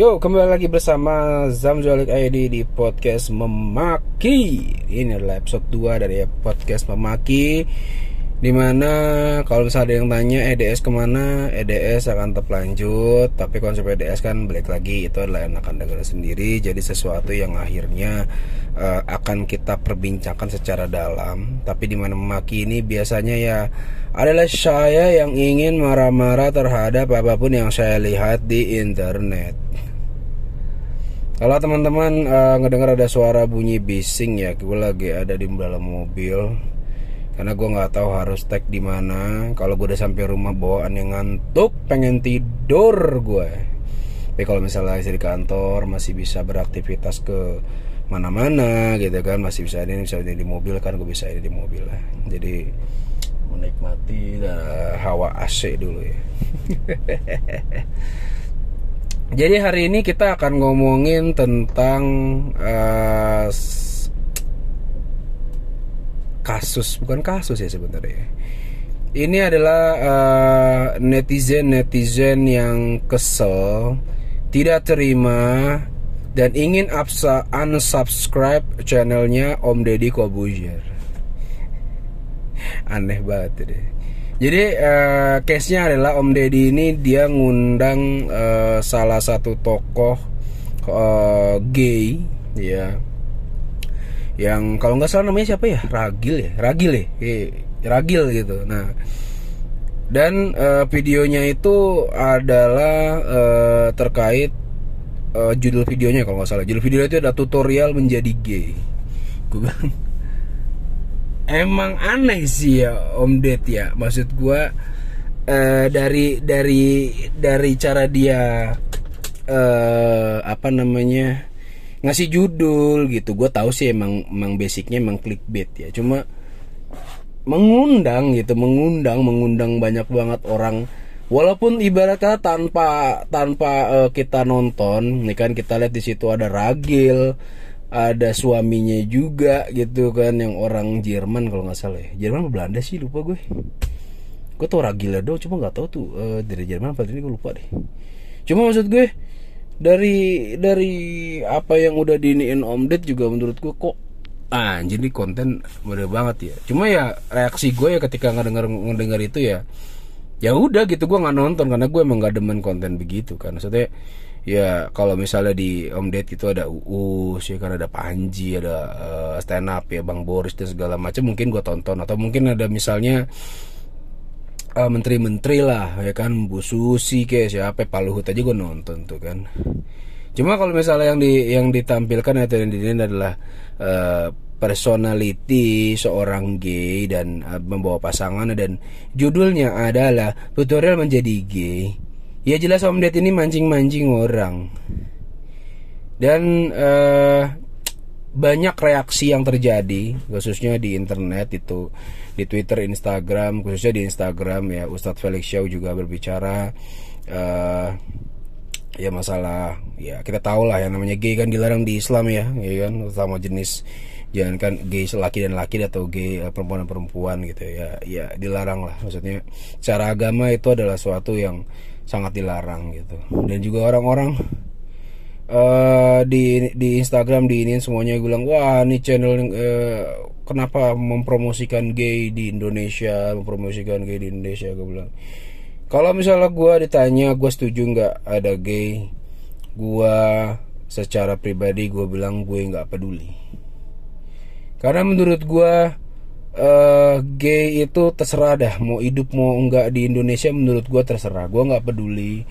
Yo, kembali lagi bersama Zamzolik ID di podcast Memaki. Ini adalah episode 2 dari podcast Memaki. Di mana kalau misalnya ada yang tanya EDS ke mana, EDS akan tetap lanjut. Tapi konsep EDS kan balik lagi itu adalah enakan dengar sendiri. Jadi sesuatu yang akhirnya uh, akan kita perbincangkan secara dalam. Tapi di mana Memaki ini biasanya ya adalah saya yang ingin marah-marah terhadap apa pun yang saya lihat di internet. Kalau teman-teman uh, ngedengar ada suara bunyi bising ya, gue lagi ada di dalam mobil. Karena gue nggak tahu harus tag di mana. Kalau gue udah sampai rumah bawaan yang ngantuk, pengen tidur gue. Tapi kalau misalnya istri di kantor masih bisa beraktivitas ke mana-mana gitu kan, masih bisa ini bisa ini di mobil kan, gue bisa ini di mobil lah. Jadi menikmati uh, hawa AC dulu ya. Jadi hari ini kita akan ngomongin tentang uh, kasus, bukan kasus ya sebenarnya. Ini adalah uh, netizen-netizen yang kesel, tidak terima dan ingin unsubscribe channelnya Om Deddy Kobuzier. Aneh banget deh. Jadi uh, case-nya adalah Om Deddy ini dia ngundang uh, salah satu tokoh uh, gay ya. Yang kalau nggak salah namanya siapa ya? Ragil ya, Ragil ya, Ragil gitu. Nah, dan uh, videonya itu adalah uh, terkait uh, judul videonya kalau nggak salah. Judul videonya itu ada tutorial menjadi gay. Gue emang aneh sih ya Om Ded ya. Maksud gue uh, dari dari dari cara dia uh, apa namanya ngasih judul gitu. Gue tahu sih emang emang basicnya emang clickbait ya. Cuma mengundang gitu mengundang mengundang banyak banget orang. Walaupun ibaratnya tanpa tanpa uh, kita nonton nih kan kita lihat di situ ada ragil ada suaminya juga gitu kan yang orang Jerman kalau nggak salah ya. Jerman apa Belanda sih? Lupa gue. Gue tau Ragila dong cuma nggak tahu tuh uh, dari Jerman apa ini gue lupa deh. Cuma maksud gue dari dari apa yang udah diniin Om Ded juga menurut gue kok ah, anjir nih konten mudah banget ya. Cuma ya reaksi gue ya ketika ngedenger ngedenger itu ya ya udah gitu gue nggak nonton karena gue emang gak demen konten begitu kan. Maksudnya ya kalau misalnya di Om Ded itu ada Uus ya kan ada Panji ada uh, stand up ya Bang Boris dan segala macam mungkin gue tonton. Atau mungkin ada misalnya uh, menteri-menteri lah ya kan Bu Susi kayak siapa Pak Luhut aja gue nonton tuh kan. Cuma kalau misalnya yang di yang ditampilkan atau yang ini adalah uh, personality seorang gay dan uh, membawa pasangan dan judulnya adalah tutorial menjadi gay ya jelas Om Ded ini mancing-mancing orang. Dan uh, banyak reaksi yang terjadi khususnya di internet itu di Twitter, Instagram khususnya di Instagram ya. Ustadz Felix Shaw juga berbicara uh, ya masalah ya kita tahu lah yang namanya gay kan dilarang di Islam ya ya kan? Sama jenis jangan kan gay laki dan laki atau gay perempuan dan perempuan gitu ya. Ya dilarang lah. Maksudnya secara agama itu adalah suatu yang sangat dilarang gitu. Dan juga orang-orang uh, di di Instagram di ini semuanya bilang wah ini channel uh, kenapa mempromosikan gay di Indonesia mempromosikan gay di Indonesia? Gue bilang kalau misalnya gue ditanya gue setuju nggak ada gay? Gue secara pribadi gue bilang gue nggak peduli. Karena menurut gue uh, gay itu terserah dah. Mau hidup mau enggak di Indonesia menurut gue terserah. Gue nggak peduli.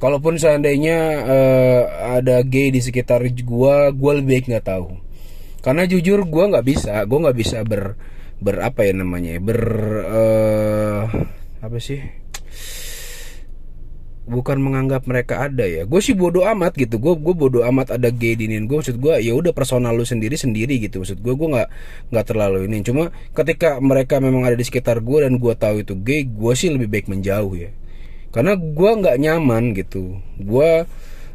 Kalaupun seandainya uh, ada gay di sekitar gue gue lebih baik nggak tahu. Karena jujur gue nggak bisa. Gue nggak bisa ber ber apa ya namanya ber uh, apa sih bukan menganggap mereka ada ya. Gue sih bodoh amat gitu. Gue gue bodoh amat ada gay di gue maksud gue ya udah personal lu sendiri sendiri gitu. Maksud gue gue nggak nggak terlalu ini. Cuma ketika mereka memang ada di sekitar gue dan gue tahu itu gay gue sih lebih baik menjauh ya. Karena gue nggak nyaman gitu. Gue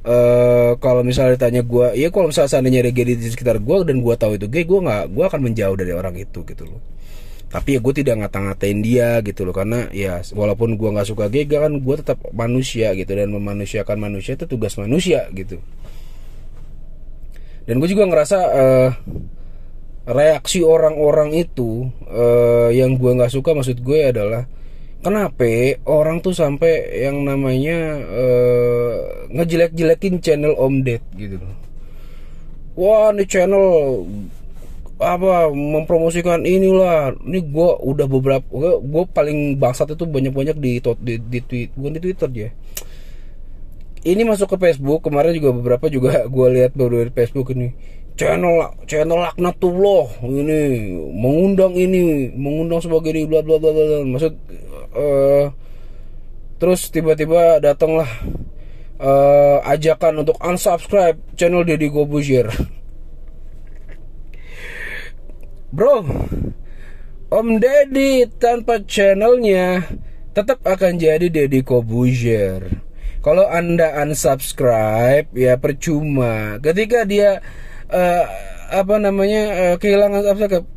uh, kalau misalnya ditanya gue ya kalau misalnya seandainya ada gay di sekitar gue dan gue tahu itu gay gue nggak gue akan menjauh dari orang itu gitu loh tapi ya gue tidak ngata-ngatain dia gitu loh. Karena ya walaupun gue nggak suka Gega kan gue tetap manusia gitu. Dan memanusiakan manusia itu tugas manusia gitu. Dan gue juga ngerasa uh, reaksi orang-orang itu uh, yang gue nggak suka maksud gue adalah kenapa orang tuh sampai yang namanya uh, ngejelek-jelekin channel Om Ded gitu loh. Wah ini channel apa mempromosikan inilah. Ini gue udah beberapa gue paling bangsat itu banyak banyak di di, di tweet gue di twitter dia. Ini masuk ke Facebook kemarin juga beberapa juga gue lihat baru di Facebook ini. Channel channel laknatullah ini mengundang ini mengundang sebagai ini bla bla bla bla maksud uh, terus tiba-tiba datanglah uh, ajakan untuk unsubscribe channel Deddy Kobuzier bro Om Deddy tanpa channelnya tetap akan jadi Deddy Kobuzier. Kalau anda unsubscribe ya percuma. Ketika dia uh, apa namanya uh, kehilangan subscribe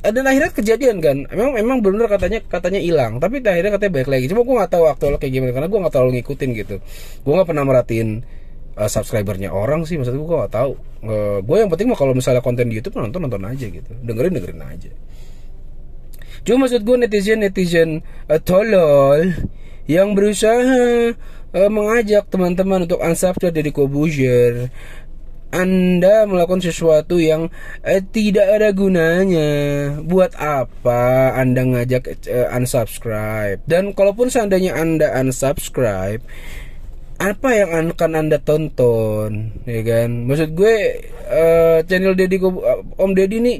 dan akhirnya kejadian kan? Memang memang benar katanya katanya hilang tapi akhirnya katanya baik lagi. Cuma gue nggak tahu aktual kayak gimana karena gue nggak terlalu ngikutin gitu. Gue nggak pernah merhatiin uh, subscribernya orang sih maksudnya gue nggak tahu uh, gue yang penting mah kalau misalnya konten di YouTube nonton nonton aja gitu dengerin dengerin aja cuma maksud gue netizen netizen uh, tolol yang berusaha uh, mengajak teman-teman untuk unsubscribe dari Kobuzier anda melakukan sesuatu yang eh, tidak ada gunanya. Buat apa Anda ngajak eh, unsubscribe? Dan kalaupun seandainya Anda unsubscribe, apa yang akan Anda tonton? Ya kan? Maksud gue eh, channel Deddy Om Deddy ini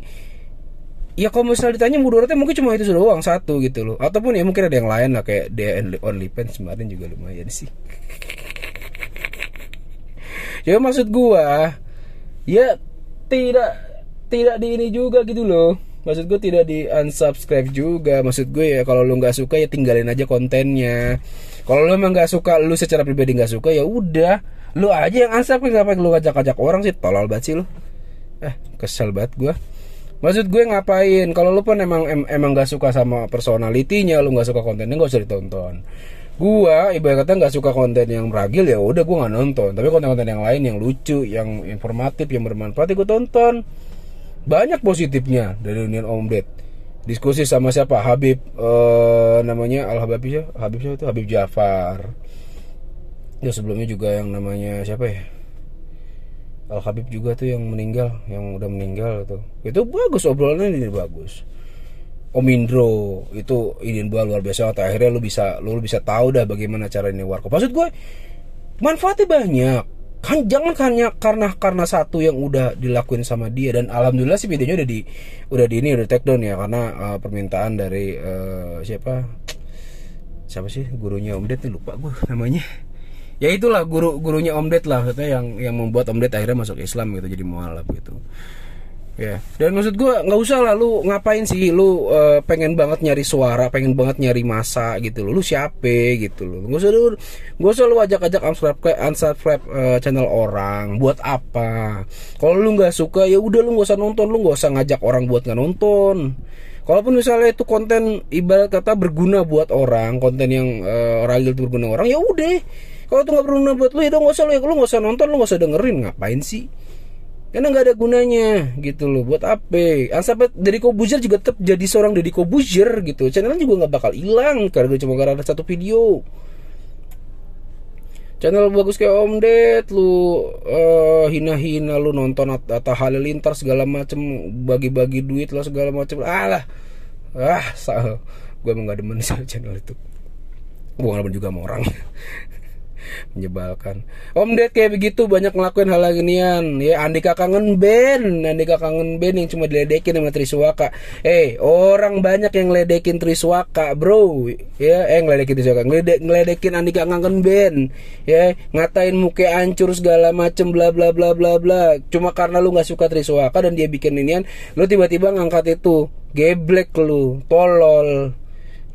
ya kalau misalnya ditanya mudaratnya mungkin cuma itu doang satu gitu loh ataupun ya mungkin ada yang lain lah kayak dia OnlyFans kemarin juga lumayan sih ya maksud gua ya tidak tidak di ini juga gitu loh maksud gue tidak di unsubscribe juga. Maksud gue ya kalau lu nggak suka ya tinggalin aja kontennya. Kalau lu emang nggak suka lu secara pribadi nggak suka ya udah. Lu aja yang unsubscribe ngapain lu ngajak-ngajak orang sih tolol banget sih lu. Eh kesel banget gue maksud gue ngapain? Kalau lu pun emang em, emang nggak suka sama personalitinya lu nggak suka kontennya nggak usah ditonton. Gua ibaratnya nggak suka konten yang ragil ya udah gua nggak nonton. Tapi konten-konten yang lain yang lucu yang informatif yang bermanfaat ya gua tonton banyak positifnya dari Union Om Ded diskusi sama siapa? Habib uh, namanya Al Habib ya Habib siapa itu? Habib Jafar. Ya sebelumnya juga yang namanya siapa ya? Al Habib juga tuh yang meninggal yang udah meninggal tuh itu bagus obrolannya ini bagus. Om Indro itu izin gua luar biasa. Atau akhirnya lu bisa lu, bisa tahu dah bagaimana cara ini warkop maksud gue manfaatnya banyak kan jangan hanya karena karena satu yang udah dilakuin sama dia. Dan alhamdulillah sih videonya udah di udah di ini udah take down ya. Karena uh, permintaan dari uh, siapa? Siapa sih? Gurunya Om Ded lupa gue namanya. Ya itulah guru gurunya Om Ded lah katanya yang yang membuat Om Ded akhirnya masuk Islam gitu jadi mualaf gitu Ya. Dan maksud gue nggak usah lah lu ngapain sih lu uh, pengen banget nyari suara, pengen banget nyari masa gitu loh. Lu siapa gitu loh. Gak usah lu gak usah lu ajak-ajak unsubscribe unsubscribe uh, channel orang. Buat apa? Kalau lu nggak suka ya udah lu nggak usah nonton, lu nggak usah ngajak orang buat nggak nonton. Kalaupun misalnya itu konten ibarat kata berguna buat orang, konten yang uh, orang itu berguna orang, ya udah. Kalau itu nggak berguna buat lu, ya nggak usah lu, lu nggak usah nonton, lu nggak usah dengerin, ngapain sih? Karena nggak ada gunanya gitu loh. Buat apa? Sampai dari Kobuzer juga tetap jadi seorang dari Kobuzer gitu. Channelnya juga nggak bakal hilang karena cuma karena ada satu video. Channel bagus kayak Om Ded lu uh, hina-hina lu nonton atau halilintar segala macem bagi-bagi duit lah segala macem. Alah. Ah sah. Gue emang gak demen sama channel itu. Gue gak demen juga sama orang menyebalkan. Om Ded kayak begitu banyak ngelakuin hal ginian ya Andika kangen Ben Andika kangen Ben yang cuma diledekin sama Triswaka. Eh orang banyak yang ngeledekin Triswaka bro. Ya eh ngeledekin Triswaka. Ngelede, ngeledekin Andika kangen Ben ya ngatain muka hancur segala macem bla bla bla bla bla. Cuma karena lu nggak suka Triswaka dan dia bikin inian lu tiba-tiba ngangkat itu. Geblek lu. Tolol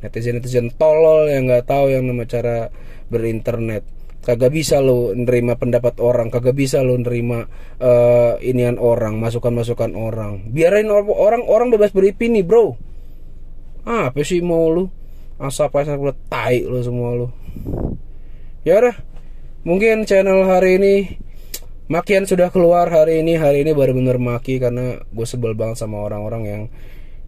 netizen netizen tolol yang nggak tahu yang nama cara berinternet. Kagak bisa lo nerima pendapat orang kagak bisa lo nerima uh, inian orang masukan masukan orang. Biarin orang orang bebas beripini bro. Ah, apa sih mau lu? Asap asap lu tai lu semua lu. Ya udah mungkin channel hari ini makian sudah keluar hari ini. Hari ini baru bener maki karena gue sebel banget sama orang-orang yang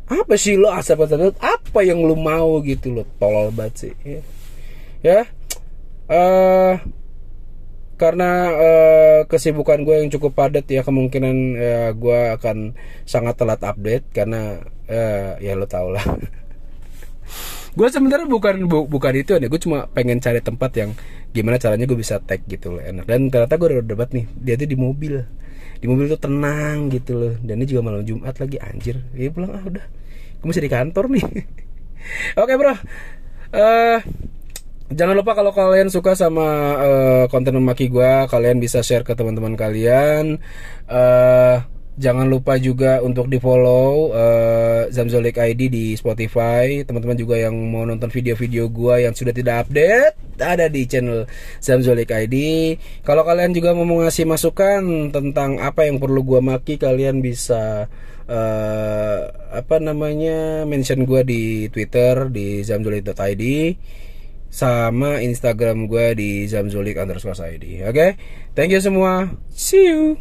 apa sih lo asap asap apa yang lu mau gitu lo? Tolol banget sih ya, ya? Uh, karena uh, kesibukan gue yang cukup padat ya kemungkinan uh, gue akan sangat telat update karena uh, ya lo tau lah. Gue sebenarnya bukan bu, bukan itu ya gue cuma pengen cari tempat yang gimana caranya gue bisa tag gitu loh enak. Dan ternyata gue udah debat nih dia tuh di mobil di mobil tuh tenang gitu loh. Dan ini juga malam Jumat lagi anjir. Ya pulang ah udah. Gue masih di kantor nih. Oke okay, bro. Uh, Jangan lupa kalau kalian suka sama uh, konten memaki gue, kalian bisa share ke teman-teman kalian. Uh, jangan lupa juga untuk di follow uh, Zamzolik ID di Spotify. Teman-teman juga yang mau nonton video-video gue yang sudah tidak update, ada di channel Zamzolik ID. Kalau kalian juga mau ngasih masukan tentang apa yang perlu gue maki, kalian bisa uh, apa namanya mention gue di Twitter di zamzolik.id sama Instagram gue di zamzulik underscore ID. Oke, okay? thank you semua. See you.